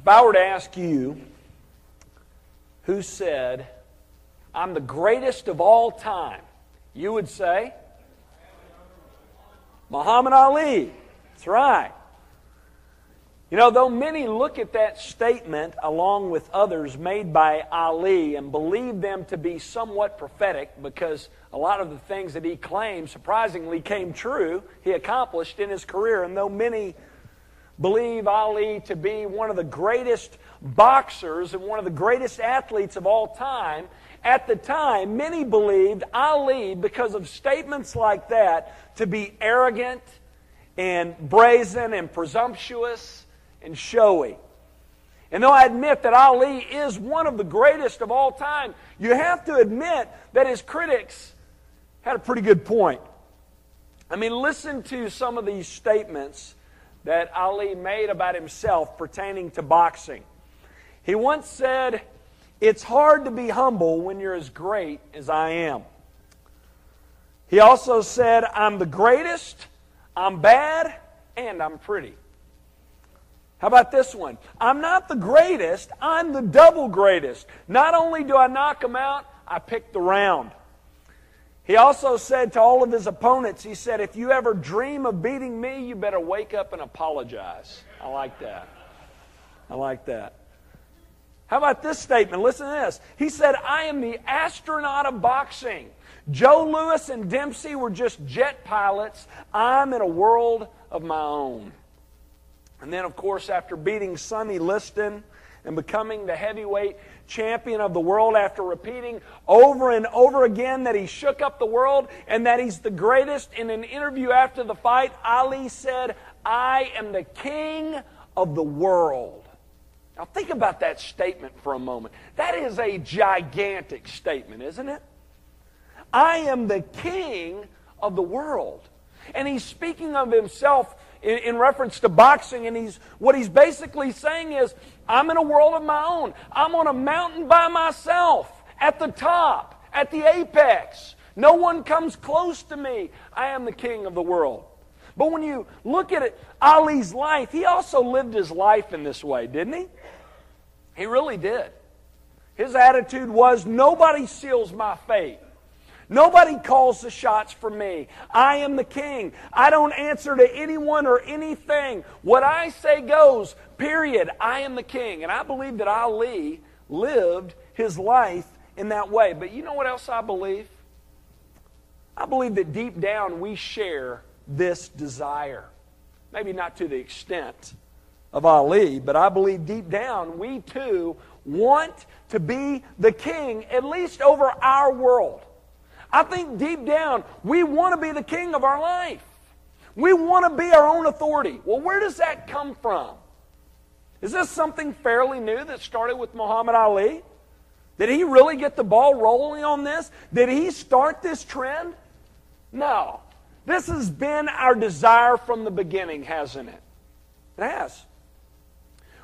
If I were to ask you, who said, I'm the greatest of all time, you would say, Muhammad Ali. That's right. You know, though many look at that statement along with others made by Ali and believe them to be somewhat prophetic because a lot of the things that he claimed surprisingly came true, he accomplished in his career. And though many believe Ali to be one of the greatest boxers and one of the greatest athletes of all time, at the time, many believed Ali, because of statements like that, to be arrogant and brazen and presumptuous and showy. And though I admit that Ali is one of the greatest of all time, you have to admit that his critics had a pretty good point. I mean, listen to some of these statements that Ali made about himself pertaining to boxing. He once said, It's hard to be humble when you're as great as I am. He also said, I'm the greatest, I'm bad, and I'm pretty. How about this one? I'm not the greatest, I'm the double greatest. Not only do I knock them out, I pick the round. He also said to all of his opponents, he said, if you ever dream of beating me, you better wake up and apologize. I like that. I like that. How about this statement? Listen to this. He said, I am the astronaut of boxing. Joe Louis and Dempsey were just jet pilots. I'm in a world of my own. And then, of course, after beating Sonny Liston and becoming the heavyweight champion of the world, after repeating over and over again that he shook up the world and that he's the greatest, in an interview after the fight, Ali said, I am the king of the world. Now, think about that statement for a moment. That is a gigantic statement, isn't it? I am the king of the world. And he's speaking of himself in, in, reference to boxing, and he's what he's basically saying is, I'm in a world of my own. I'm on a mountain by myself, at the top, at the apex. No one comes close to me. I am the king of the world. But when you look at it, Ali's life, he also lived his life in this way, didn't he? He really did. His attitude was nobody seals my fate. Nobody calls the shots for me. I am the king. I don't answer to anyone or anything. What I say goes, period. I am the king. And I believe that Ali lived his life in that way. But you know what else I believe? I believe that deep down we share this desire. Maybe not to the extent of Ali, but I believe deep down we too want to be the king, at least over our world. I think deep down, we want to be the king of our life. We want to be our own authority. Well, where does that come from? Is this something fairly new that started with Muhammad Ali? Did he really get the ball rolling on this? Did he start this trend? No. This has been our desire from the beginning, hasn't it? It has.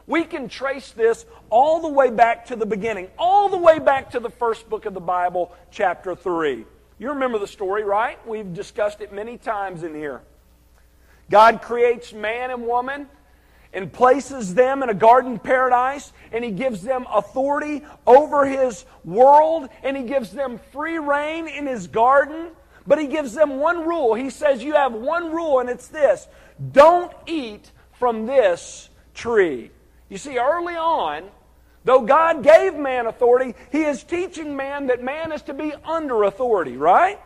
We can trace this all the way back to the beginning, all the way back to the first book of the Bible, chapter 3. You remember the story, right? We've discussed it many times in here. God creates man and woman and places them in a garden paradise, and He gives them authority over His world, and He gives them free reign in His garden. But He gives them one rule. He says, You have one rule, and it's this don't eat from this tree. You see, early on, Though God gave man authority, He is teaching man that man is to be under authority, right?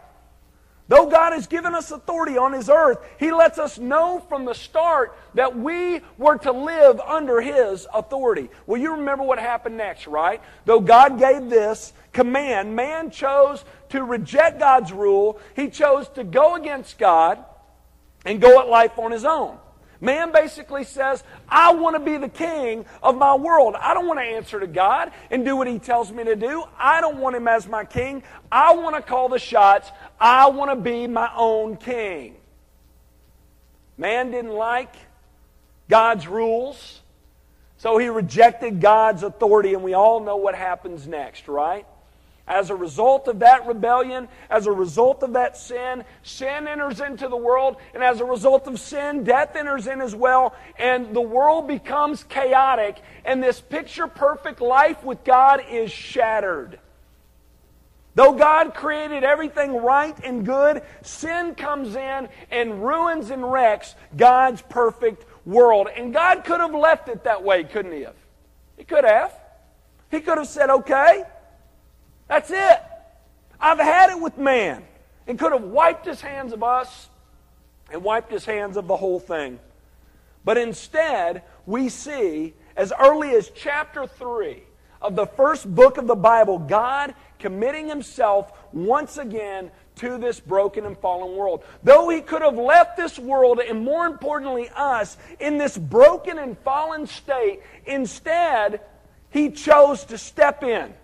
Though God has given us authority on His earth, He lets us know from the start that we were to live under His authority. Well, you remember what happened next, right? Though God gave this command, man chose to reject God's rule. He chose to go against God and go at life on his own. Man basically says, I want to be the king of my world. I don't want to answer to God and do what he tells me to do. I don't want him as my king. I want to call the shots. I want to be my own king. Man didn't like God's rules, so he rejected God's authority, and we all know what happens next, right? As a result of that rebellion, as a result of that sin, sin enters into the world, and as a result of sin, death enters in as well, and the world becomes chaotic, and this picture perfect life with God is shattered. Though God created everything right and good, sin comes in and ruins and wrecks God's perfect world. And God could have left it that way, couldn't He have? He could have. He could have said, okay, that's it. I've had it with man. And could have wiped his hands of us and wiped his hands of the whole thing. But instead, we see, as early as chapter 3 of the first book of the Bible, God committing himself once again to this broken and fallen world. Though he could have left this world, and more importantly, us, in this broken and fallen state, instead, he chose to step in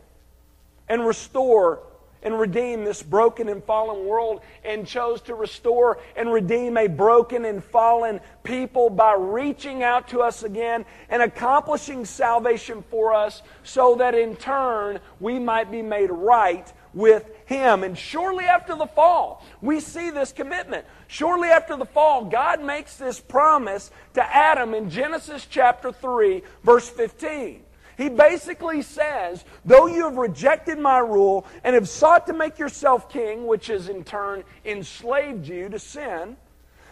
and restore and redeem this broken and fallen world and chose to restore and redeem a broken and fallen people by reaching out to us again and accomplishing salvation for us so that in turn we might be made right with Him. And shortly after the fall, we see this commitment. Shortly after the fall, God makes this promise to Adam in Genesis chapter 3, verse 15. He basically says, though you have rejected my rule and have sought to make yourself king, which has in turn enslaved you to sin,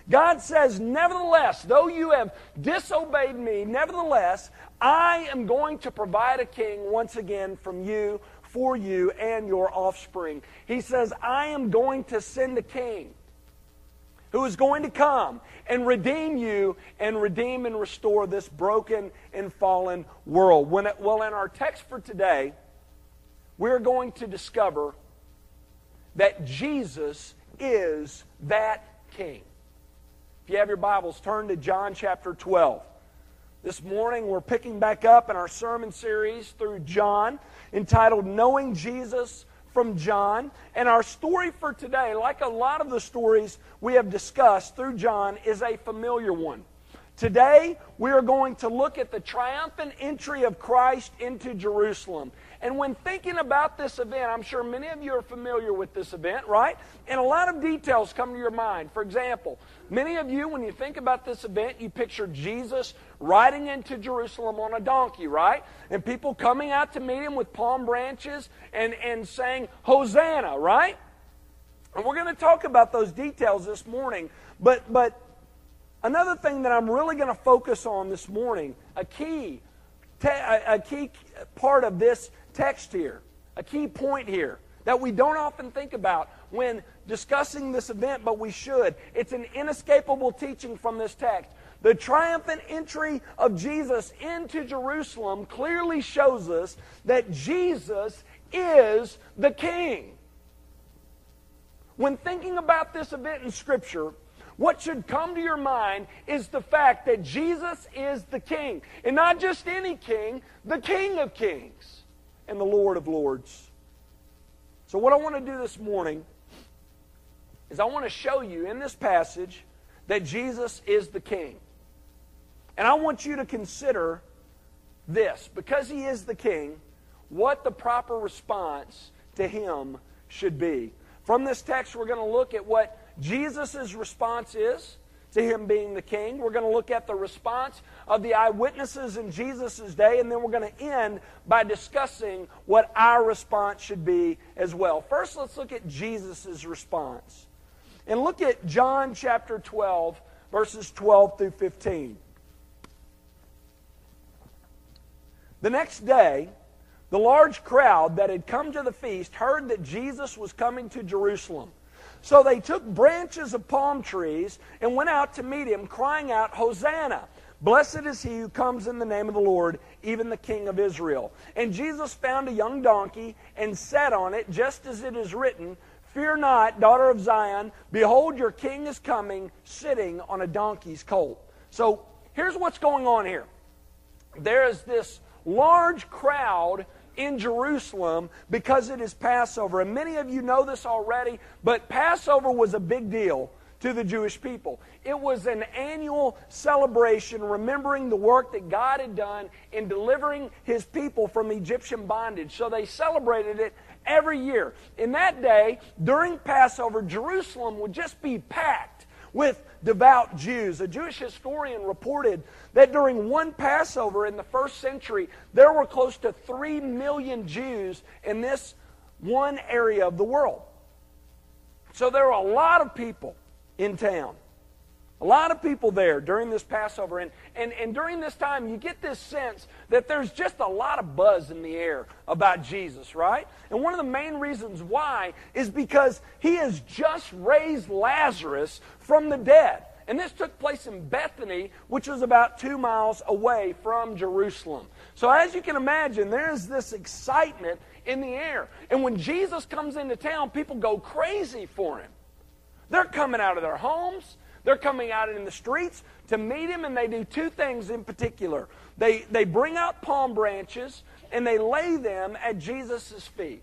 God says, nevertheless, though you have disobeyed me, nevertheless, I am going to provide a king once again from you, for you, and your offspring. He says, I am going to send a king who is going to come and redeem you and redeem and restore this broken and fallen world. When it, well, in our text for today, we're going to discover that Jesus is that king. If you have your Bibles, turn to John chapter 12. This morning, we're picking back up in our sermon series through John entitled Knowing Jesus from John. And our story for today, like a lot of the stories we have discussed through John, is a familiar one. Today, we are going to look at the triumphant entry of Christ into Jerusalem. And when thinking about this event, I'm sure many of you are familiar with this event, right? And a lot of details come to your mind. For example, many of you, when you think about this event, you picture Jesus riding into Jerusalem on a donkey, right? And people coming out to meet him with palm branches and, and saying, Hosanna, right? And we're going to talk about those details this morning. But, but another thing that I'm really going to focus on this morning, a key, a key part of this text here, a key point here that we don't often think about when discussing this event, but we should. It's an inescapable teaching from this text. The triumphant entry of Jesus into Jerusalem clearly shows us that Jesus is the King. When thinking about this event in Scripture, what should come to your mind is the fact that Jesus is the King. And not just any King, the King of Kings and the Lord of Lords. So, what I want to do this morning is I want to show you in this passage that Jesus is the King. And I want you to consider this because he is the King, what the proper response to him should be. From this text, we're going to look at what Jesus' response is to him being the king. We're going to look at the response of the eyewitnesses in Jesus' day, and then we're going to end by discussing what our response should be as well. First, let's look at Jesus' response. And look at John chapter 12, verses 12 through 15. The next day, the large crowd that had come to the feast heard that Jesus was coming to Jerusalem. So they took branches of palm trees and went out to meet him, crying out, Hosanna! Blessed is he who comes in the name of the Lord, even the King of Israel. And Jesus found a young donkey and sat on it, just as it is written, Fear not, daughter of Zion, behold, your king is coming, sitting on a donkey's colt. So here's what's going on here. There is this large crowd in Jerusalem because it is Passover. And many of you know this already, but Passover was a big deal to the Jewish people. It was an annual celebration remembering the work that God had done in delivering his people from Egyptian bondage. So they celebrated it every year. In that day, during Passover, Jerusalem would just be packed with devout Jews. A Jewish historian reported that during one Passover in the first century, there were close to 3 million Jews in this one area of the world. So there were a lot of people in town. A lot of people there during this Passover. And, and, and during this time, you get this sense that there's just a lot of buzz in the air about Jesus, right? And one of the main reasons why is because he has just raised Lazarus from the dead. And this took place in Bethany, which was about two miles away from Jerusalem. So, as you can imagine, there's this excitement in the air. And when Jesus comes into town, people go crazy for him. They're coming out of their homes, they're coming out in the streets to meet him, and they do two things in particular. They, they bring out palm branches and they lay them at Jesus' feet.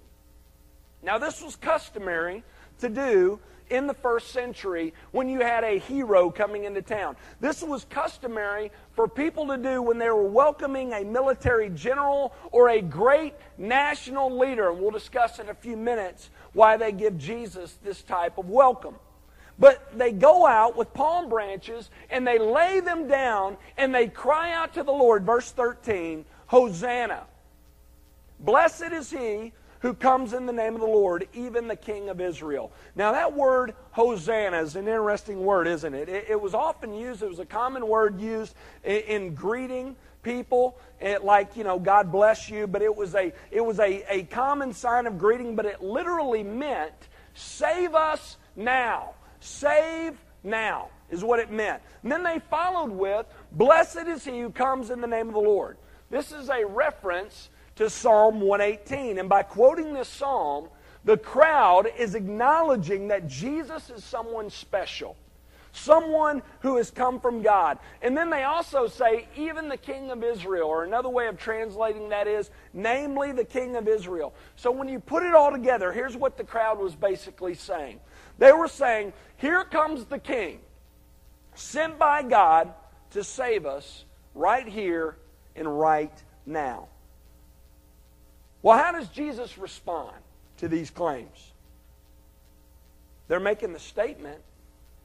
Now, this was customary to do in the first century when you had a hero coming into town. This was customary for people to do when they were welcoming a military general or a great national leader. And we'll discuss in a few minutes why they give Jesus this type of welcome. But they go out with palm branches and they lay them down and they cry out to the Lord. Verse 13 Hosanna. Blessed is he who comes in the name of the Lord, even the King of Israel. Now, that word Hosanna is an interesting word, isn't it? It, it was often used, it was a common word used in, in greeting people it, like you know god bless you but it was a it was a, a common sign of greeting but it literally meant save us now Save now is what it meant. And then they followed with, Blessed is he who comes in the name of the Lord. This is a reference to Psalm 118. And by quoting this psalm, the crowd is acknowledging that Jesus is someone special, someone who has come from God. And then they also say, even the King of Israel, or another way of translating that is, namely the King of Israel. So when you put it all together, here's what the crowd was basically saying they were saying, Here comes the king, sent by God to save us right here and right now. Well, how does Jesus respond to these claims? They're making the statement,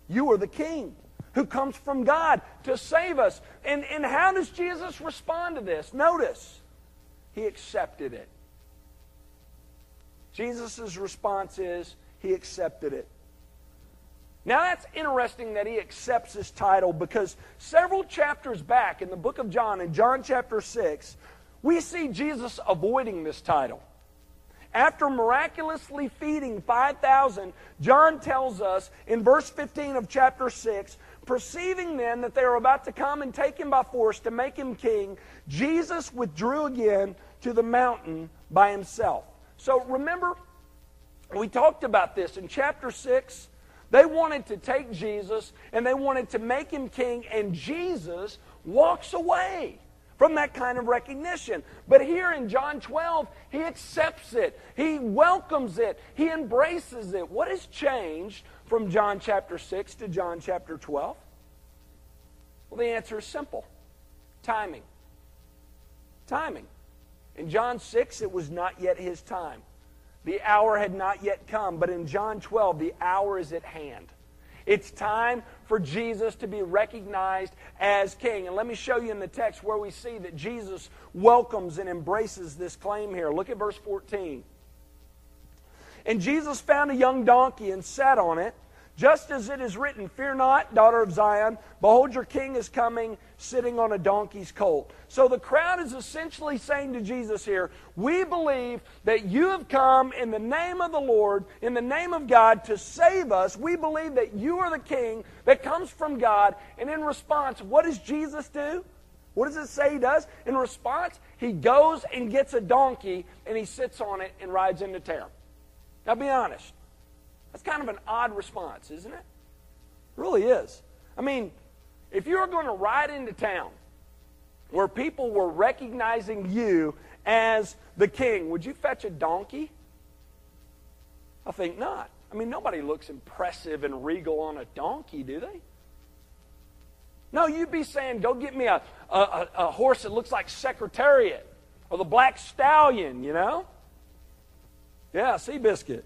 You are the king who comes from God to save us. And, and how does Jesus respond to this? Notice, he accepted it. Jesus' response is, He accepted it. Now that's interesting that he accepts this title because several chapters back in the book of John, in John chapter 6, we see Jesus avoiding this title. After miraculously feeding 5,000, John tells us in verse 15 of chapter 6 Perceiving then that they were about to come and take him by force to make him king, Jesus withdrew again to the mountain by himself. So remember, we talked about this in chapter 6 they wanted to take Jesus and they wanted to make him king, and Jesus walks away from that kind of recognition. But here in John 12, he accepts it, he welcomes it, he embraces it. What has changed from John chapter 6 to John chapter 12? Well, the answer is simple timing. Timing. In John 6, it was not yet his time. The hour had not yet come, but in John 12, the hour is at hand. It's time for Jesus to be recognized as king. And let me show you in the text where we see that Jesus welcomes and embraces this claim here. Look at verse 14. And Jesus found a young donkey and sat on it just as it is written, Fear not, daughter of Zion, behold, your king is coming, sitting on a donkey's colt. So the crowd is essentially saying to Jesus here, We believe that you have come in the name of the Lord, in the name of God, to save us. We believe that you are the king that comes from God. And in response, what does Jesus do? What does it say he does? In response, he goes and gets a donkey and he sits on it and rides into town. Now be honest. That's kind of an odd response, isn't it? It really is. I mean, if you were going to ride into town where people were recognizing you as the king, would you fetch a donkey? I think not. I mean, nobody looks impressive and regal on a donkey, do they? No, you'd be saying, go get me a, a, a horse that looks like Secretariat or the Black Stallion, you know? Yeah, Seabiscuit.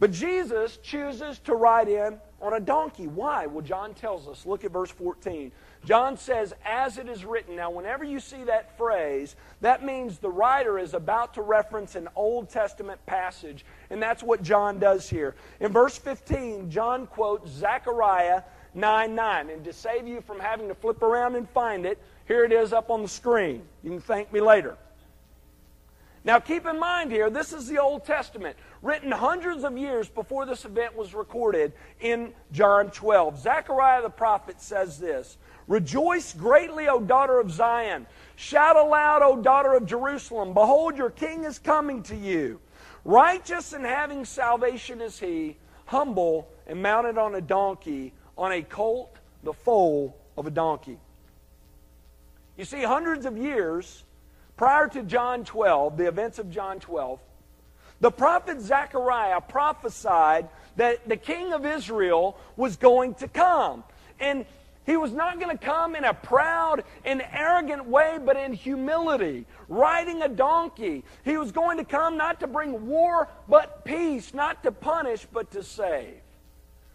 But Jesus chooses to ride in on a donkey. Why? Well, John tells us. Look at verse 14. John says, as it is written. Now, whenever you see that phrase, that means the writer is about to reference an Old Testament passage. And that's what John does here. In verse 15, John quotes Zechariah 9 9. And to save you from having to flip around and find it, here it is up on the screen. You can thank me later. Now, keep in mind here, this is the Old Testament, written hundreds of years before this event was recorded in John 12. Zechariah the prophet says this Rejoice greatly, O daughter of Zion. Shout aloud, O daughter of Jerusalem. Behold, your king is coming to you. Righteous and having salvation is he, humble and mounted on a donkey, on a colt, the foal of a donkey. You see, hundreds of years prior to John 12, the events of John 12, the prophet Zechariah prophesied that the king of Israel was going to come. And he was not going to come in a proud and arrogant way, but in humility, riding a donkey. He was going to come not to bring war, but peace, not to punish, but to save.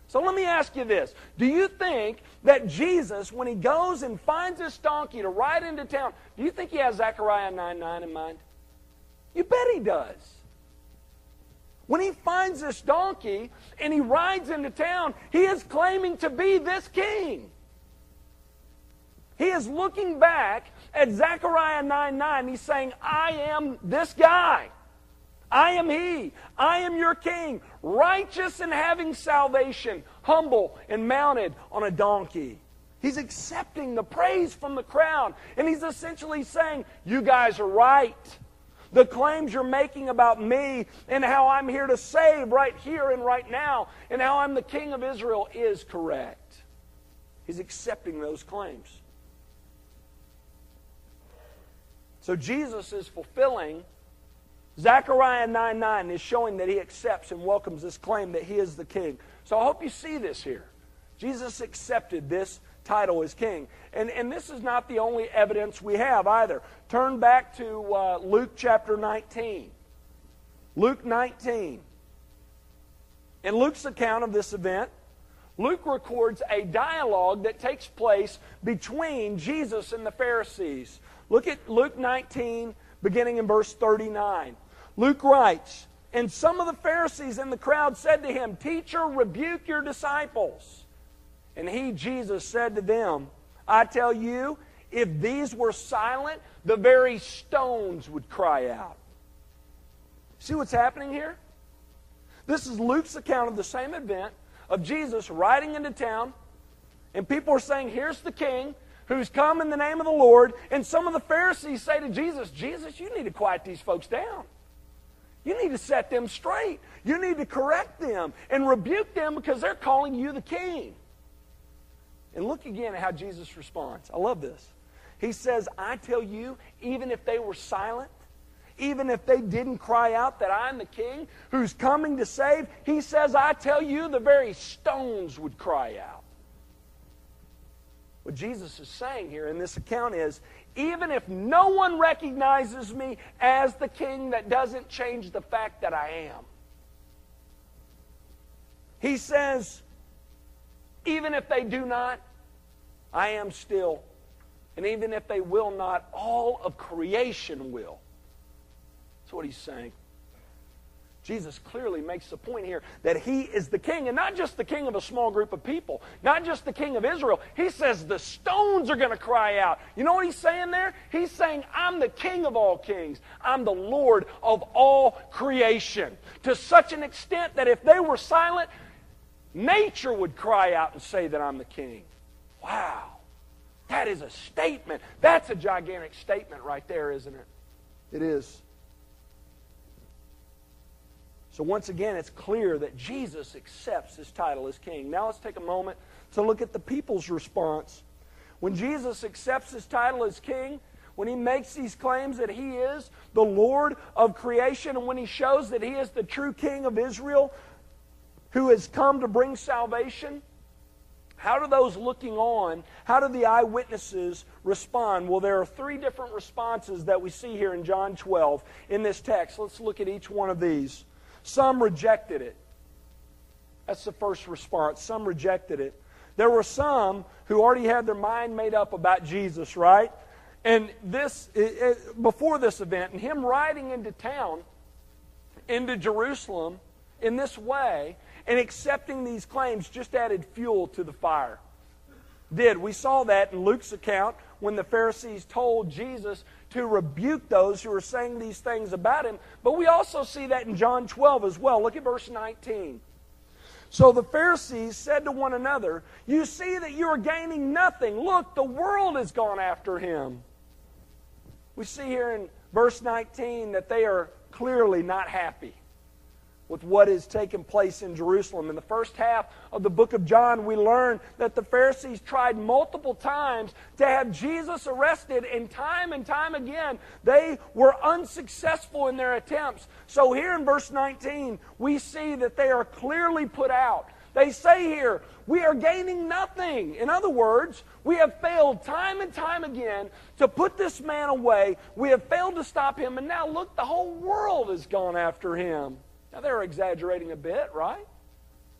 So let me ask you this. Do you think that Jesus, when he goes and finds this donkey to ride into town, do you think he has Zechariah 9 9 in mind? You bet he does. When he finds this donkey and he rides into town, he is claiming to be this king. He is looking back at Zechariah 9 9. He's saying, I am this guy. I am He. I am your King, righteous and having salvation, humble and mounted on a donkey. He's accepting the praise from the crowd. And he's essentially saying, You guys are right. The claims you're making about me and how I'm here to save right here and right now and how I'm the King of Israel is correct. He's accepting those claims. So Jesus is fulfilling Zechariah 9 9 is showing that he accepts and welcomes this claim that he is the king. So I hope you see this here. Jesus accepted this title as king. And, and this is not the only evidence we have either. Turn back to uh, Luke chapter 19. Luke 19. In Luke's account of this event, Luke records a dialogue that takes place between Jesus and the Pharisees. Look at Luke 19, beginning in verse 39. Luke writes, And some of the Pharisees in the crowd said to him, Teacher, rebuke your disciples. And he, Jesus, said to them, I tell you, if these were silent, the very stones would cry out. See what's happening here? This is Luke's account of the same event of Jesus riding into town, and people are saying, Here's the king who's come in the name of the Lord. And some of the Pharisees say to Jesus, Jesus, you need to quiet these folks down. You need to set them straight. You need to correct them and rebuke them because they're calling you the king. And look again at how Jesus responds. I love this. He says, I tell you, even if they were silent, even if they didn't cry out that I'm the king who's coming to save, he says, I tell you, the very stones would cry out. What Jesus is saying here in this account is even if no one recognizes me as the king, that doesn't change the fact that I am. He says, even if they do not, I am still. And even if they will not, all of creation will. That's what he's saying. Jesus clearly makes the point here that he is the king, and not just the king of a small group of people, not just the king of Israel. He says the stones are going to cry out. You know what he's saying there? He's saying, I'm the king of all kings, I'm the Lord of all creation. To such an extent that if they were silent, nature would cry out and say that I'm the king. Wow. That is a statement. That's a gigantic statement right there, isn't it? It is. So, once again, it's clear that Jesus accepts his title as king. Now, let's take a moment to look at the people's response. When Jesus accepts his title as king, when he makes these claims that he is the Lord of creation, and when he shows that he is the true king of Israel who has come to bring salvation, How do those looking on, how do the eyewitnesses respond? Well, there are three different responses that we see here in John 12 in this text. Let's look at each one of these. Some rejected it. That's the first response. Some rejected it. There were some who already had their mind made up about Jesus, right? And this, it, it, before this event, and him riding into town, into Jerusalem in this way, and accepting these claims just added fuel to the fire. Did. We saw that in Luke's account when the Pharisees told Jesus to rebuke those who were saying these things about him. But we also see that in John 12 as well. Look at verse 19. So the Pharisees said to one another, You see that you are gaining nothing. Look, the world has gone after him. We see here in verse 19 that they are clearly not happy with what is taking place in Jerusalem. In the first half of the book of John, we learn that the Pharisees tried multiple times to have Jesus arrested, and time and time again, they were unsuccessful in their attempts. So here in verse 19, we see that they are clearly put out. They say here, we are gaining nothing. In other words, we have failed time and time again to put this man away. We have failed to stop him, and now look, the whole world has gone after him. Now, they're exaggerating a bit, right?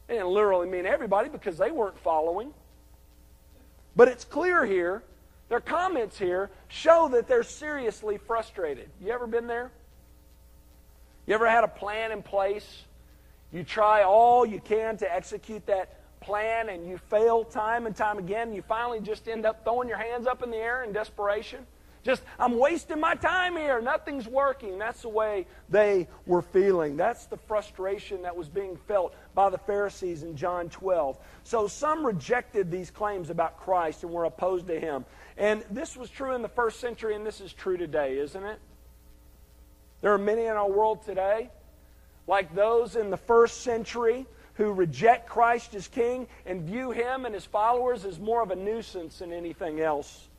They didn't literally mean everybody because they weren't following. But it's clear here, their comments here show that they're seriously frustrated. You ever been there? You ever had a plan in place? You try all you can to execute that plan and you fail time and time again. You finally just end up throwing your hands up in the air in desperation. Just, I'm wasting my time here. Nothing's working. That's the way they were feeling. That's the frustration that was being felt by the Pharisees in John 12. So some rejected these claims about Christ and were opposed to him. And this was true in the first century, and this is true today, isn't it? There are many in our world today, like those in the first century, who reject Christ as King and view him and his followers as more of a nuisance than anything else.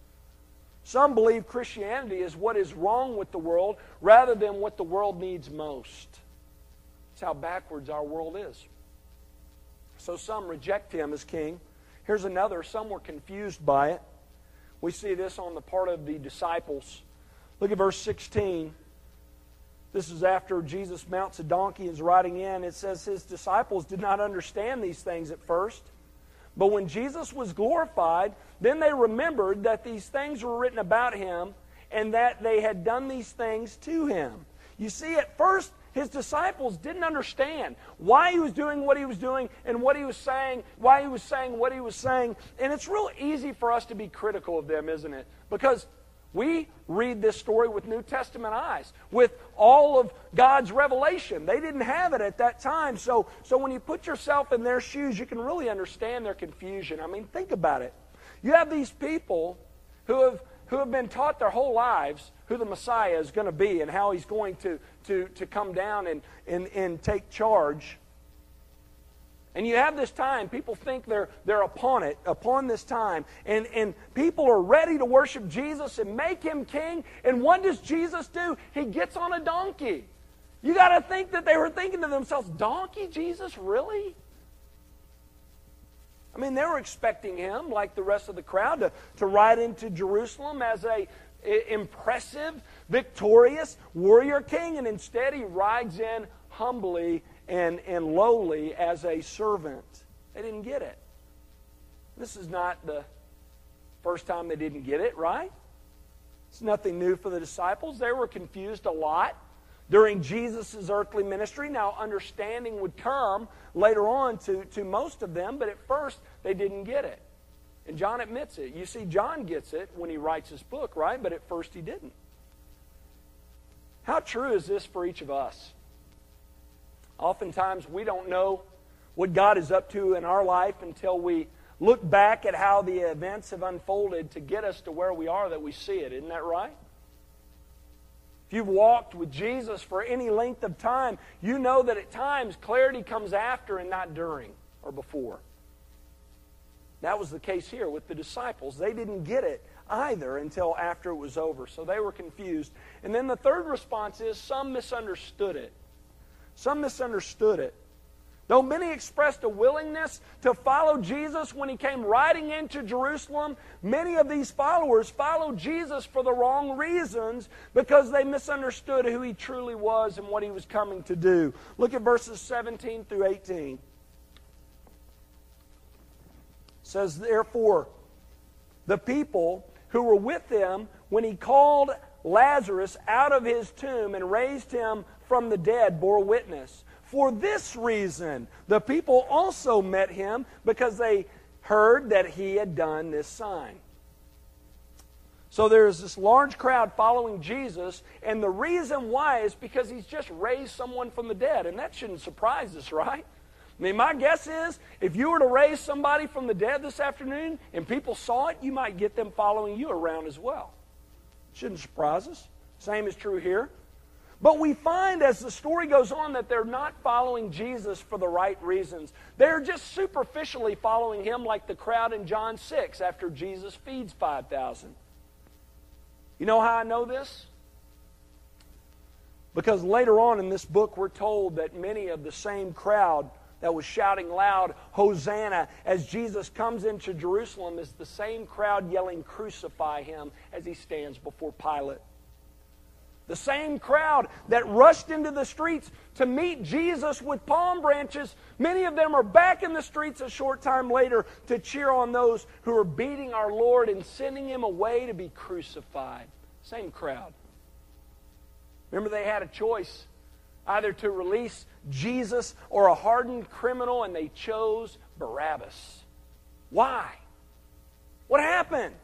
Some believe Christianity is what is wrong with the world rather than what the world needs most. That's how backwards our world is. So some reject him as king. Here's another. Some were confused by it. We see this on the part of the disciples. Look at verse 16. This is after Jesus mounts a donkey and is riding in. It says his disciples did not understand these things at first. But when Jesus was glorified, then they remembered that these things were written about him and that they had done these things to him. You see, at first, his disciples didn't understand why he was doing what he was doing and what he was saying, why he was saying what he was saying. And it's real easy for us to be critical of them, isn't it? Because we read this story with New Testament eyes, with all of God's revelation. They didn't have it at that time. So, so when you put yourself in their shoes, you can really understand their confusion. I mean, think about it. You have these people who have, who have been taught their whole lives who the Messiah is going to be and how he's going to, to, to come down and, and, and take charge. And you have this time, people think they're, they're upon it, upon this time. And, and people are ready to worship Jesus and make him king. And what does Jesus do? He gets on a donkey. You got to think that they were thinking to themselves, Donkey, Jesus, really? I mean, they were expecting him, like the rest of the crowd, to, to ride into Jerusalem as a, impressive, victorious warrior king, and instead he rides in humbly and, and lowly as a servant. They didn't get it. This is not the first time they didn't get it, right? It's nothing new for the disciples. They were confused a lot during Jesus' earthly ministry. Now, understanding would come later on to, to most of them, but at first they didn't get it. And John admits it. You see, John gets it when he writes his book, right? But at first he didn't. How true is this for each of us? Oftentimes we don't know what God is up to in our life until we look back at how the events have unfolded to get us to where we are that we see it. Isn't that right? If you've walked with Jesus for any length of time, you know that at times clarity comes after and not during or before. That was the case here with the disciples. They didn't get it either until after it was over. So they were confused. And then the third response is some misunderstood it. Some misunderstood it. Though many expressed a willingness to follow Jesus when he came riding into Jerusalem, many of these followers followed Jesus for the wrong reasons because they misunderstood who he truly was and what he was coming to do. Look at verses 17 through 18. It says, Therefore, the people who were with him when he called Lazarus out of his tomb and raised him from the dead bore witness. For this reason, the people also met him because they heard that he had done this sign. So there's this large crowd following Jesus, and the reason why is because he's just raised someone from the dead. And that shouldn't surprise us, right? I mean, my guess is if you were to raise somebody from the dead this afternoon and people saw it, you might get them following you around as well. Shouldn't surprise us. Same is true here. But we find as the story goes on that they're not following Jesus for the right reasons. They're just superficially following him like the crowd in John 6 after Jesus feeds 5,000. You know how I know this? Because later on in this book, we're told that many of the same crowd that was shouting loud, Hosanna, as Jesus comes into Jerusalem, is the same crowd yelling, Crucify him, as he stands before Pilate. The same crowd that rushed into the streets to meet Jesus with palm branches, many of them are back in the streets a short time later to cheer on those who are beating our Lord and sending him away to be crucified. Same crowd. Remember, they had a choice either to release Jesus or a hardened criminal, and they chose Barabbas. Why? What happened?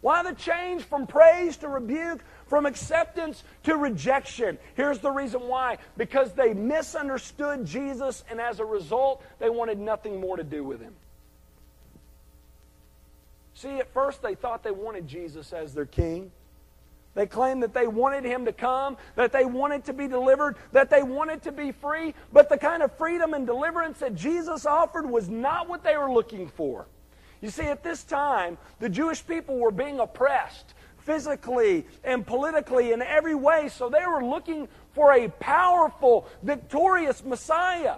Why the change from praise to rebuke, from acceptance to rejection? Here's the reason why because they misunderstood Jesus, and as a result, they wanted nothing more to do with him. See, at first they thought they wanted Jesus as their king. They claimed that they wanted him to come, that they wanted to be delivered, that they wanted to be free, but the kind of freedom and deliverance that Jesus offered was not what they were looking for. You see, at this time, the Jewish people were being oppressed physically and politically in every way, so they were looking for a powerful, victorious Messiah.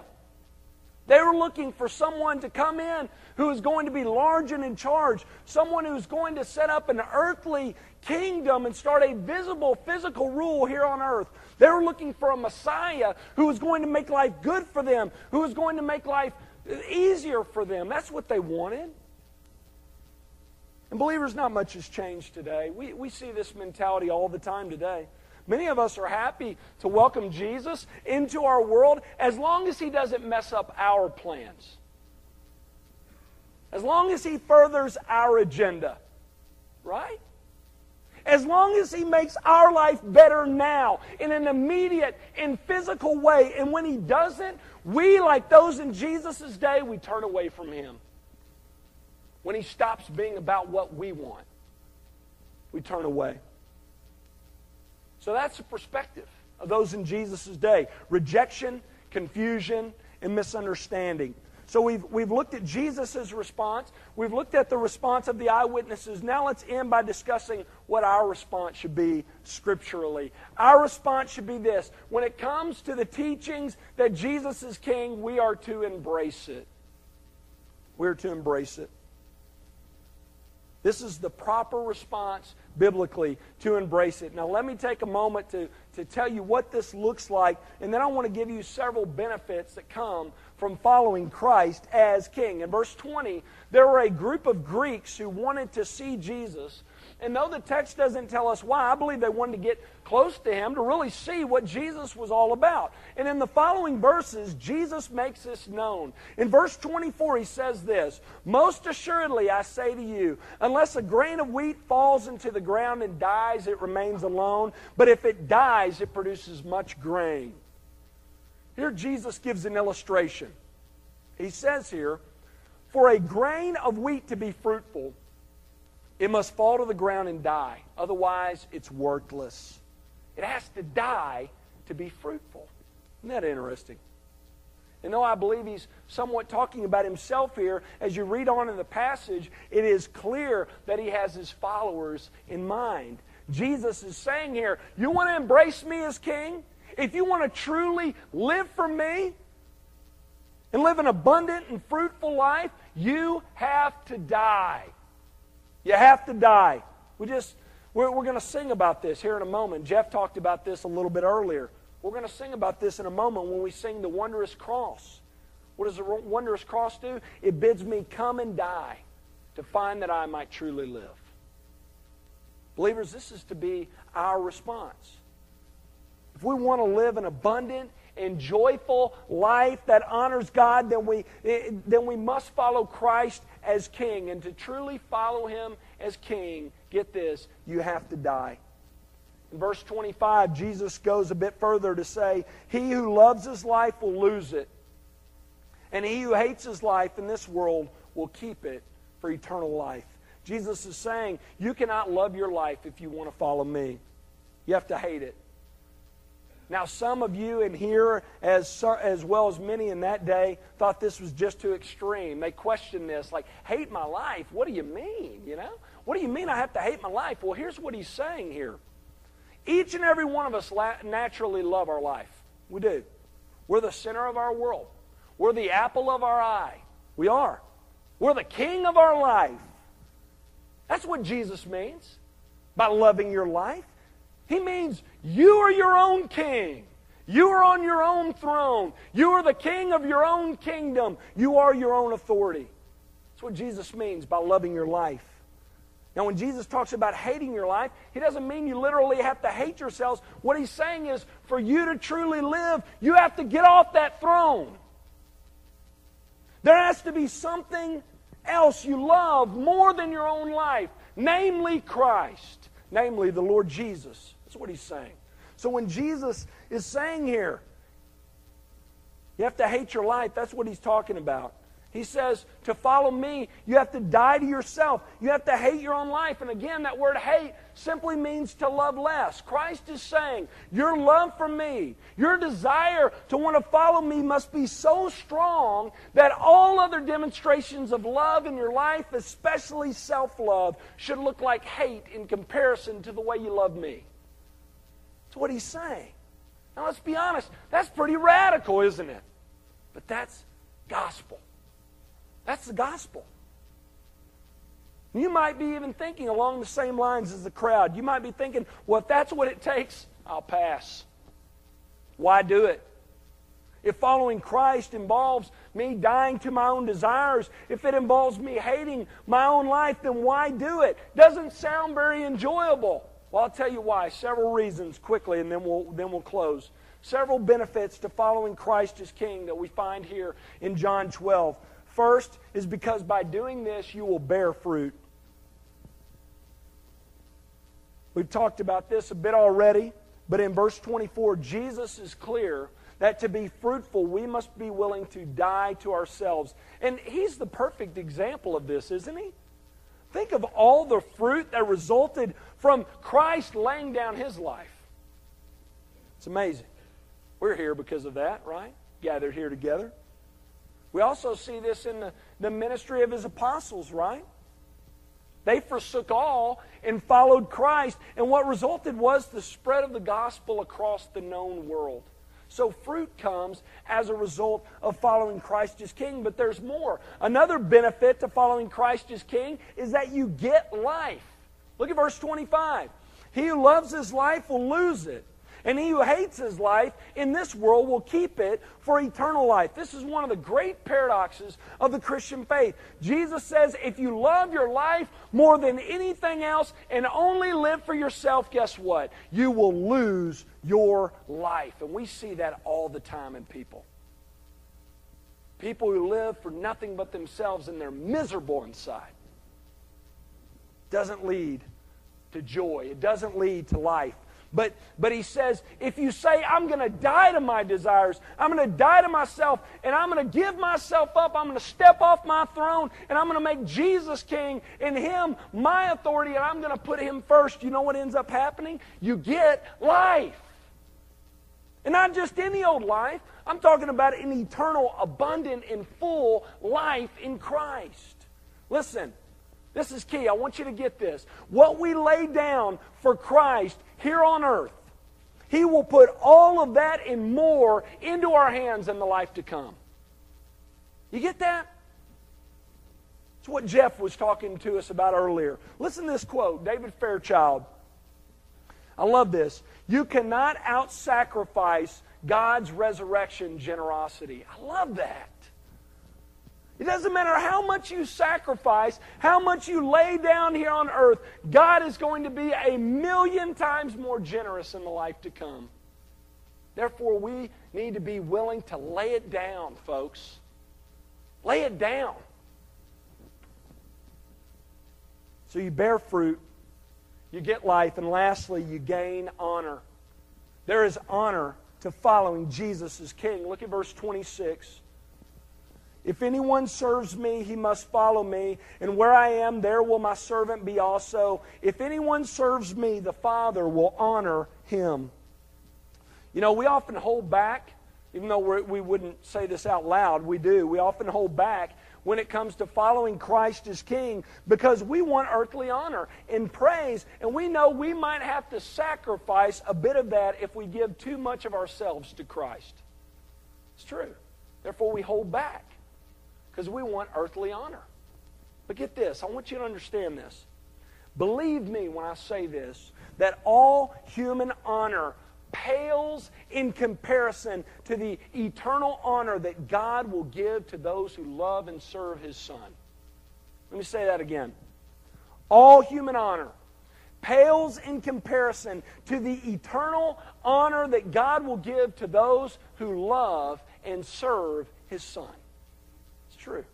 They were looking for someone to come in who is going to be large and in charge, someone who's going to set up an earthly kingdom and start a visible physical rule here on earth. They were looking for a Messiah who was going to make life good for them, who was going to make life easier for them. That's what they wanted. And believers, not much has changed today. We, we see this mentality all the time today. Many of us are happy to welcome Jesus into our world as long as he doesn't mess up our plans. As long as he furthers our agenda. Right? As long as he makes our life better now in an immediate and physical way. And when he doesn't, we, like those in Jesus' day, we turn away from him. When he stops being about what we want, we turn away. So that's the perspective of those in Jesus' day rejection, confusion, and misunderstanding. So we've, we've looked at Jesus' response. We've looked at the response of the eyewitnesses. Now let's end by discussing what our response should be scripturally. Our response should be this when it comes to the teachings that Jesus is king, we are to embrace it. We're to embrace it. This is the proper response biblically to embrace it. Now, let me take a moment to, to tell you what this looks like, and then I want to give you several benefits that come from following Christ as king. In verse 20, there were a group of Greeks who wanted to see Jesus and though the text doesn't tell us why, I believe they wanted to get close to him to really see what Jesus was all about. And in the following verses, Jesus makes this known. In verse 24, he says this Most assuredly, I say to you, unless a grain of wheat falls into the ground and dies, it remains alone. But if it dies, it produces much grain. Here, Jesus gives an illustration. He says here, For a grain of wheat to be fruitful, it must fall to the ground and die. Otherwise, it's worthless. It has to die to be fruitful. Isn't that interesting? And though I believe he's somewhat talking about himself here, as you read on in the passage, it is clear that he has his followers in mind. Jesus is saying here, You want to embrace me as king? If you want to truly live for me, and live an abundant and fruitful life, you have to die. You have to die. We just, we're, we're going to sing about this here in a moment. Jeff talked about this a little bit earlier. We're going to sing about this in a moment when we sing the wondrous cross. What does the wondrous cross do? It bids me come and die to find that I might truly live. Believers, this is to be our response. If we want to live an abundant and joyful life that honors God, then we, eh, then we must follow Christ as King. And to truly follow Him as King, get this, you have to die. In verse 25, Jesus goes a bit further to say, He who loves his life will lose it, and he who hates his life in this world will keep it for eternal life. Jesus is saying, You cannot love your life if you want to follow me. You have to hate it. Now, some of you in here, as, as well as many in that day, thought this was just too extreme. They questioned this, like, hate my life? What do you mean? You know? What do you mean I have to hate my life? Well, here's what he's saying here. Each and every one of us naturally love our life. We do. We're the center of our world. We're the apple of our eye. We are. We're the king of our life. That's what Jesus means by loving your life. He means you are your own king. You are on your own throne. You are the king of your own kingdom. You are your own authority. That's what Jesus means by loving your life. Now, when Jesus talks about hating your life, he doesn't mean you literally have to hate yourselves. What he's saying is for you to truly live, you have to get off that throne. There has to be something else you love more than your own life, namely Christ, namely the Lord Jesus. That's what he's saying. So when Jesus is saying here, you have to hate your life, that's what he's talking about. He says, to follow me, you have to die to yourself. You have to hate your own life. And again, that word hate simply means to love less. Christ is saying, your love for me, your desire to want to follow me must be so strong that all other demonstrations of love in your life, especially self love, should look like hate in comparison to the way you love me. That's what he's saying. Now, let's be honest, that's pretty radical, isn't it? But that's gospel. That's the gospel. You might be even thinking along the same lines as the crowd. You might be thinking, well, if that's what it takes, I'll pass. Why do it? If following Christ involves me dying to my own desires, if it involves me hating my own life, then why do it? Doesn't sound very enjoyable. Well, I'll tell you why. Several reasons quickly, and then we'll, then we'll close. Several benefits to following Christ as King that we find here in John 12. First is because by doing this, you will bear fruit. We've talked about this a bit already, but in verse 24, Jesus is clear that to be fruitful, we must be willing to die to ourselves. And he's the perfect example of this, isn't he? Think of all the fruit that resulted from Christ laying down his life. It's amazing. We're here because of that, right? Gathered here together. We also see this in the, the ministry of his apostles, right? They forsook all and followed Christ, and what resulted was the spread of the gospel across the known world. So fruit comes as a result of following Christ as King, but there's more. Another benefit to following Christ as King is that you get life. Look at verse 25. He who loves his life will lose it, and he who hates his life in this world will keep it for eternal life. This is one of the great paradoxes of the Christian faith. Jesus says if you love your life more than anything else and only live for yourself, guess what? You will lose your life. And we see that all the time in people. People who live for nothing but themselves and they're miserable inside. Doesn't lead to joy. It doesn't lead to life. But, but he says, if you say, I'm going to die to my desires, I'm going to die to myself, and I'm going to give myself up, I'm going to step off my throne, and I'm going to make Jesus king, and him my authority, and I'm going to put him first, you know what ends up happening? You get life. And not just any old life, I'm talking about an eternal, abundant, and full life in Christ. Listen, this is key. I want you to get this. What we lay down for Christ here on earth, He will put all of that and more into our hands in the life to come. You get that? It's what Jeff was talking to us about earlier. Listen to this quote David Fairchild. I love this. You cannot out sacrifice God's resurrection generosity. I love that. It doesn't matter how much you sacrifice, how much you lay down here on earth, God is going to be a million times more generous in the life to come. Therefore, we need to be willing to lay it down, folks. Lay it down. So you bear fruit, you get life, and lastly, you gain honor. There is honor to following Jesus as King. Look at verse 26. If anyone serves me, he must follow me, and where I am, there will my servant be also. If anyone serves me, the Father will honor him. You know, we often hold back, even though we wouldn't say this out loud, we do. We often hold back when it comes to following Christ as King because we want earthly honor and praise, and we know we might have to sacrifice a bit of that if we give too much of ourselves to Christ. It's true. Therefore, we hold back because we want earthly honor. But get this, I want you to understand this. Believe me when I say this that all human honor pales in comparison to the eternal honor that God will give to those who love and serve His Son. Let me say that again. All human honor pales in comparison to the eternal honor that God will give to those who love and serve His Son. True.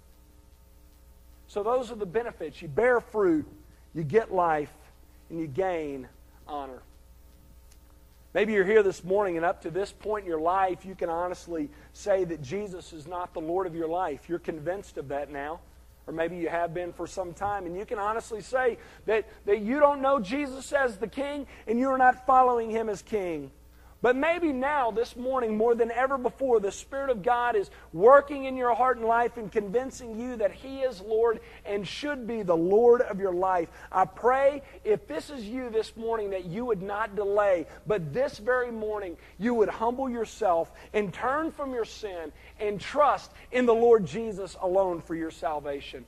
So, those are the benefits. You bear fruit, you get life, and you gain honor. Maybe you're here this morning, and up to this point in your life, you can honestly say that Jesus is not the Lord of your life. You're convinced of that now. Or maybe you have been for some time, and you can honestly say that, that you don't know Jesus as the King, and you are not following Him as King. But maybe now, this morning, more than ever before, the Spirit of God is working in your heart and life and convincing you that He is Lord and should be the Lord of your life. I pray if this is you this morning that you would not delay, but this very morning you would humble yourself and turn from your sin and trust in the Lord Jesus alone for your salvation.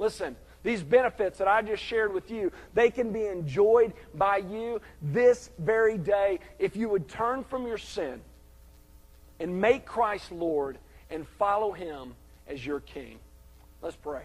Listen, these benefits that I just shared with you, they can be enjoyed by you this very day if you would turn from your sin and make Christ Lord and follow Him as your King. Let's pray.